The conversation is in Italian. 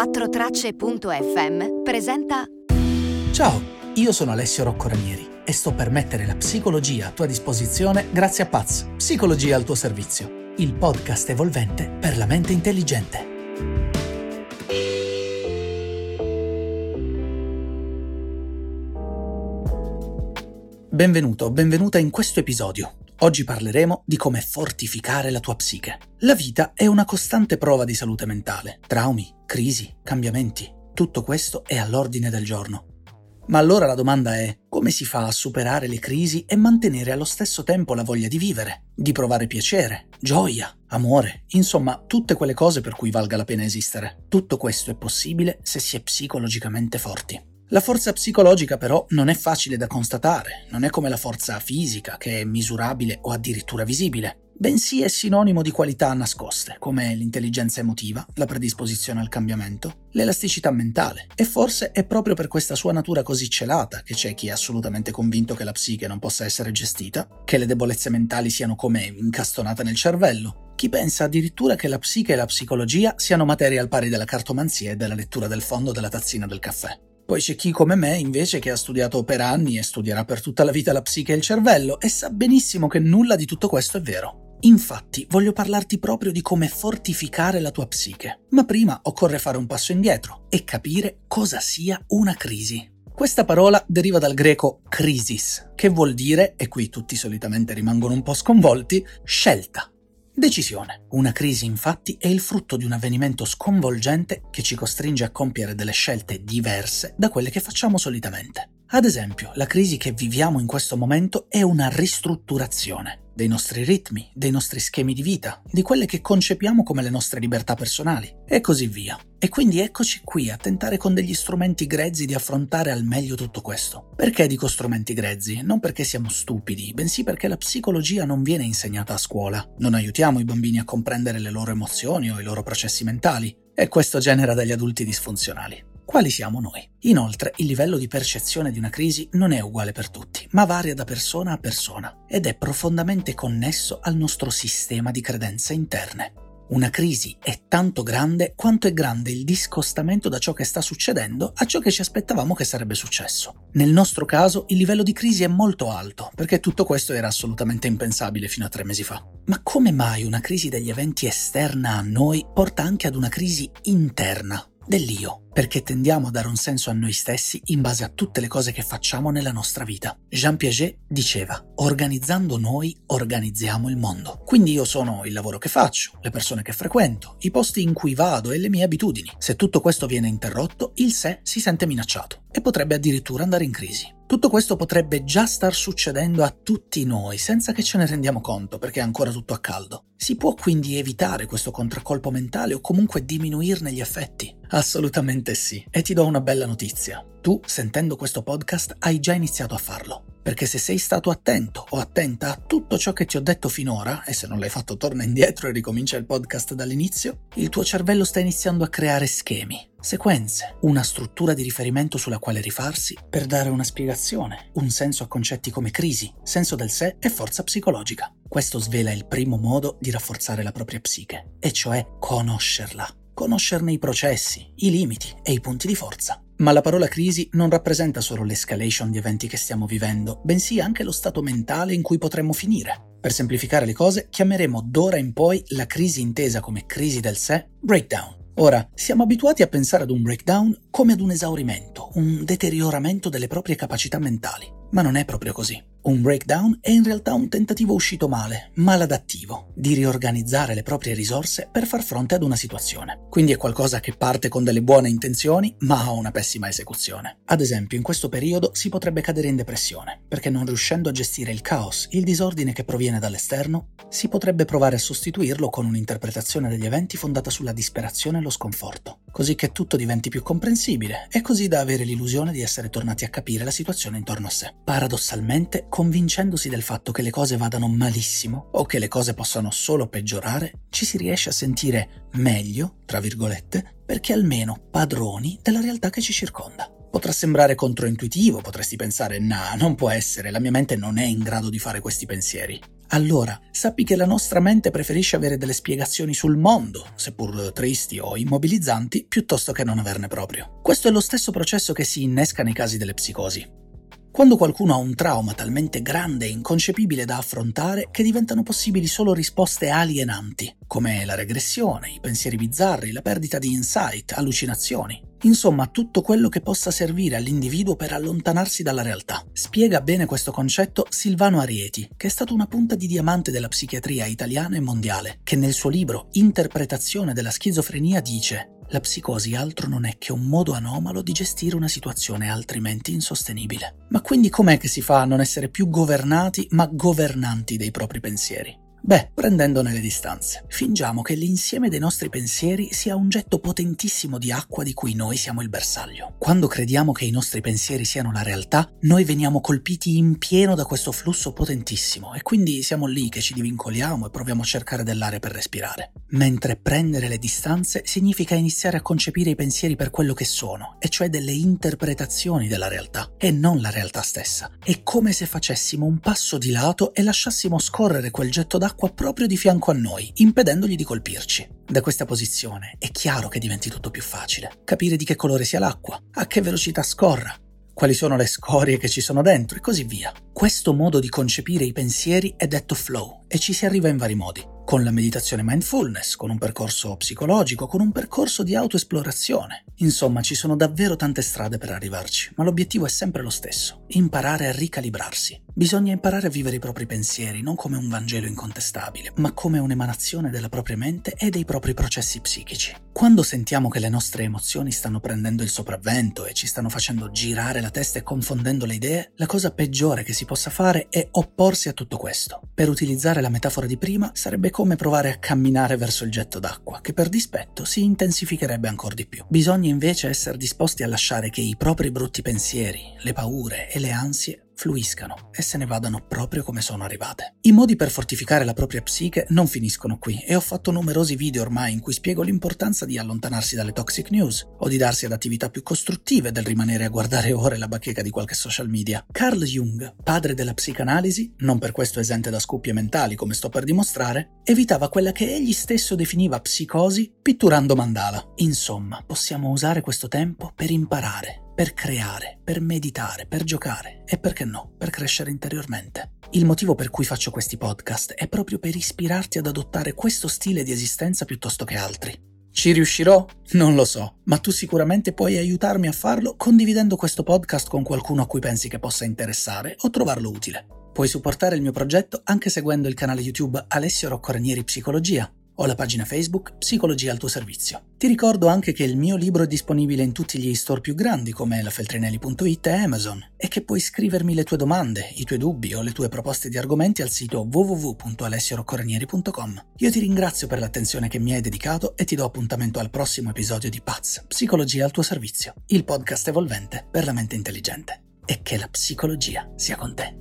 4tracce.fm presenta Ciao, io sono Alessio Rocco Ranieri e sto per mettere la psicologia a tua disposizione grazie a Paz, Psicologia al tuo servizio, il podcast evolvente per la mente intelligente. Benvenuto, benvenuta in questo episodio. Oggi parleremo di come fortificare la tua psiche. La vita è una costante prova di salute mentale. Traumi, crisi, cambiamenti, tutto questo è all'ordine del giorno. Ma allora la domanda è come si fa a superare le crisi e mantenere allo stesso tempo la voglia di vivere, di provare piacere, gioia, amore, insomma tutte quelle cose per cui valga la pena esistere. Tutto questo è possibile se si è psicologicamente forti. La forza psicologica però non è facile da constatare, non è come la forza fisica che è misurabile o addirittura visibile, bensì è sinonimo di qualità nascoste, come l'intelligenza emotiva, la predisposizione al cambiamento, l'elasticità mentale. E forse è proprio per questa sua natura così celata che c'è chi è assolutamente convinto che la psiche non possa essere gestita, che le debolezze mentali siano come incastonate nel cervello, chi pensa addirittura che la psiche e la psicologia siano materie al pari della cartomanzia e della lettura del fondo della tazzina del caffè. Poi c'è chi come me invece che ha studiato per anni e studierà per tutta la vita la psiche e il cervello e sa benissimo che nulla di tutto questo è vero. Infatti voglio parlarti proprio di come fortificare la tua psiche. Ma prima occorre fare un passo indietro e capire cosa sia una crisi. Questa parola deriva dal greco crisis, che vuol dire, e qui tutti solitamente rimangono un po' sconvolti, scelta. Decisione. Una crisi infatti è il frutto di un avvenimento sconvolgente che ci costringe a compiere delle scelte diverse da quelle che facciamo solitamente. Ad esempio, la crisi che viviamo in questo momento è una ristrutturazione dei nostri ritmi, dei nostri schemi di vita, di quelle che concepiamo come le nostre libertà personali, e così via. E quindi eccoci qui a tentare con degli strumenti grezzi di affrontare al meglio tutto questo. Perché dico strumenti grezzi? Non perché siamo stupidi, bensì perché la psicologia non viene insegnata a scuola. Non aiutiamo i bambini a comprendere le loro emozioni o i loro processi mentali, e questo genera degli adulti disfunzionali quali siamo noi. Inoltre, il livello di percezione di una crisi non è uguale per tutti, ma varia da persona a persona ed è profondamente connesso al nostro sistema di credenze interne. Una crisi è tanto grande quanto è grande il discostamento da ciò che sta succedendo a ciò che ci aspettavamo che sarebbe successo. Nel nostro caso il livello di crisi è molto alto, perché tutto questo era assolutamente impensabile fino a tre mesi fa. Ma come mai una crisi degli eventi esterna a noi porta anche ad una crisi interna, dell'io, perché tendiamo a dare un senso a noi stessi in base a tutte le cose che facciamo nella nostra vita. Jean Piaget diceva, organizzando noi organizziamo il mondo. Quindi io sono il lavoro che faccio, le persone che frequento, i posti in cui vado e le mie abitudini. Se tutto questo viene interrotto, il sé si sente minacciato e potrebbe addirittura andare in crisi. Tutto questo potrebbe già star succedendo a tutti noi senza che ce ne rendiamo conto perché è ancora tutto a caldo. Si può quindi evitare questo contraccolpo mentale o comunque diminuirne gli effetti? Assolutamente sì. E ti do una bella notizia. Tu, sentendo questo podcast, hai già iniziato a farlo. Perché se sei stato attento o attenta a tutto ciò che ti ho detto finora, e se non l'hai fatto torna indietro e ricomincia il podcast dall'inizio, il tuo cervello sta iniziando a creare schemi, sequenze, una struttura di riferimento sulla quale rifarsi per dare una spiegazione, un senso a concetti come crisi, senso del sé e forza psicologica. Questo svela il primo modo di rafforzare la propria psiche, e cioè conoscerla conoscerne i processi, i limiti e i punti di forza. Ma la parola crisi non rappresenta solo l'escalation di eventi che stiamo vivendo, bensì anche lo stato mentale in cui potremmo finire. Per semplificare le cose, chiameremo d'ora in poi la crisi intesa come crisi del sé breakdown. Ora, siamo abituati a pensare ad un breakdown come ad un esaurimento, un deterioramento delle proprie capacità mentali, ma non è proprio così. Un breakdown è in realtà un tentativo uscito male, maladattivo, di riorganizzare le proprie risorse per far fronte ad una situazione. Quindi è qualcosa che parte con delle buone intenzioni, ma ha una pessima esecuzione. Ad esempio, in questo periodo si potrebbe cadere in depressione, perché non riuscendo a gestire il caos, il disordine che proviene dall'esterno, si potrebbe provare a sostituirlo con un'interpretazione degli eventi fondata sulla disperazione e lo sconforto, così che tutto diventi più comprensibile e così da avere l'illusione di essere tornati a capire la situazione intorno a sé. Paradossalmente, convincendosi del fatto che le cose vadano malissimo o che le cose possano solo peggiorare, ci si riesce a sentire meglio, tra virgolette, perché almeno padroni della realtà che ci circonda. Potrà sembrare controintuitivo, potresti pensare, nah, non può essere, la mia mente non è in grado di fare questi pensieri. Allora sappi che la nostra mente preferisce avere delle spiegazioni sul mondo, seppur tristi o immobilizzanti, piuttosto che non averne proprio. Questo è lo stesso processo che si innesca nei casi delle psicosi. Quando qualcuno ha un trauma talmente grande e inconcepibile da affrontare che diventano possibili solo risposte alienanti, come la regressione, i pensieri bizzarri, la perdita di insight, allucinazioni. Insomma, tutto quello che possa servire all'individuo per allontanarsi dalla realtà. Spiega bene questo concetto Silvano Arieti, che è stato una punta di diamante della psichiatria italiana e mondiale, che nel suo libro Interpretazione della schizofrenia dice la psicosi altro non è che un modo anomalo di gestire una situazione altrimenti insostenibile. Ma quindi com'è che si fa a non essere più governati ma governanti dei propri pensieri? Beh, prendendone le distanze, fingiamo che l'insieme dei nostri pensieri sia un getto potentissimo di acqua di cui noi siamo il bersaglio. Quando crediamo che i nostri pensieri siano la realtà, noi veniamo colpiti in pieno da questo flusso potentissimo e quindi siamo lì che ci divincoliamo e proviamo a cercare dell'aria per respirare. Mentre prendere le distanze significa iniziare a concepire i pensieri per quello che sono, e cioè delle interpretazioni della realtà, e non la realtà stessa. È come se facessimo un passo di lato e lasciassimo scorrere quel getto d'acqua l'acqua proprio di fianco a noi, impedendogli di colpirci. Da questa posizione è chiaro che diventi tutto più facile. Capire di che colore sia l'acqua, a che velocità scorra, quali sono le scorie che ci sono dentro e così via. Questo modo di concepire i pensieri è detto flow e ci si arriva in vari modi con la meditazione mindfulness, con un percorso psicologico, con un percorso di autoesplorazione. Insomma, ci sono davvero tante strade per arrivarci, ma l'obiettivo è sempre lo stesso, imparare a ricalibrarsi. Bisogna imparare a vivere i propri pensieri non come un Vangelo incontestabile, ma come un'emanazione della propria mente e dei propri processi psichici. Quando sentiamo che le nostre emozioni stanno prendendo il sopravvento e ci stanno facendo girare la testa e confondendo le idee, la cosa peggiore che si possa fare è opporsi a tutto questo. Per utilizzare la metafora di prima, sarebbe come provare a camminare verso il getto d'acqua, che per dispetto si intensificherebbe ancora di più. Bisogna invece essere disposti a lasciare che i propri brutti pensieri, le paure e le ansie fluiscano e se ne vadano proprio come sono arrivate. I modi per fortificare la propria psiche non finiscono qui e ho fatto numerosi video ormai in cui spiego l'importanza di allontanarsi dalle toxic news o di darsi ad attività più costruttive del rimanere a guardare ore la bacheca di qualche social media. Carl Jung, padre della psicanalisi, non per questo esente da scuppie mentali come sto per dimostrare, evitava quella che egli stesso definiva psicosi pitturando mandala. Insomma, possiamo usare questo tempo per imparare per creare, per meditare, per giocare e perché no, per crescere interiormente. Il motivo per cui faccio questi podcast è proprio per ispirarti ad adottare questo stile di esistenza piuttosto che altri. Ci riuscirò? Non lo so, ma tu sicuramente puoi aiutarmi a farlo condividendo questo podcast con qualcuno a cui pensi che possa interessare o trovarlo utile. Puoi supportare il mio progetto anche seguendo il canale YouTube Alessio Rocco Ranieri Psicologia ho la pagina Facebook Psicologia al tuo servizio. Ti ricordo anche che il mio libro è disponibile in tutti gli store più grandi come la Feltrinelli.it e Amazon e che puoi scrivermi le tue domande, i tuoi dubbi o le tue proposte di argomenti al sito www.alessioroccoranieri.com. Io ti ringrazio per l'attenzione che mi hai dedicato e ti do appuntamento al prossimo episodio di Paz, Psicologia al tuo servizio, il podcast evolvente per la mente intelligente. E che la psicologia sia con te.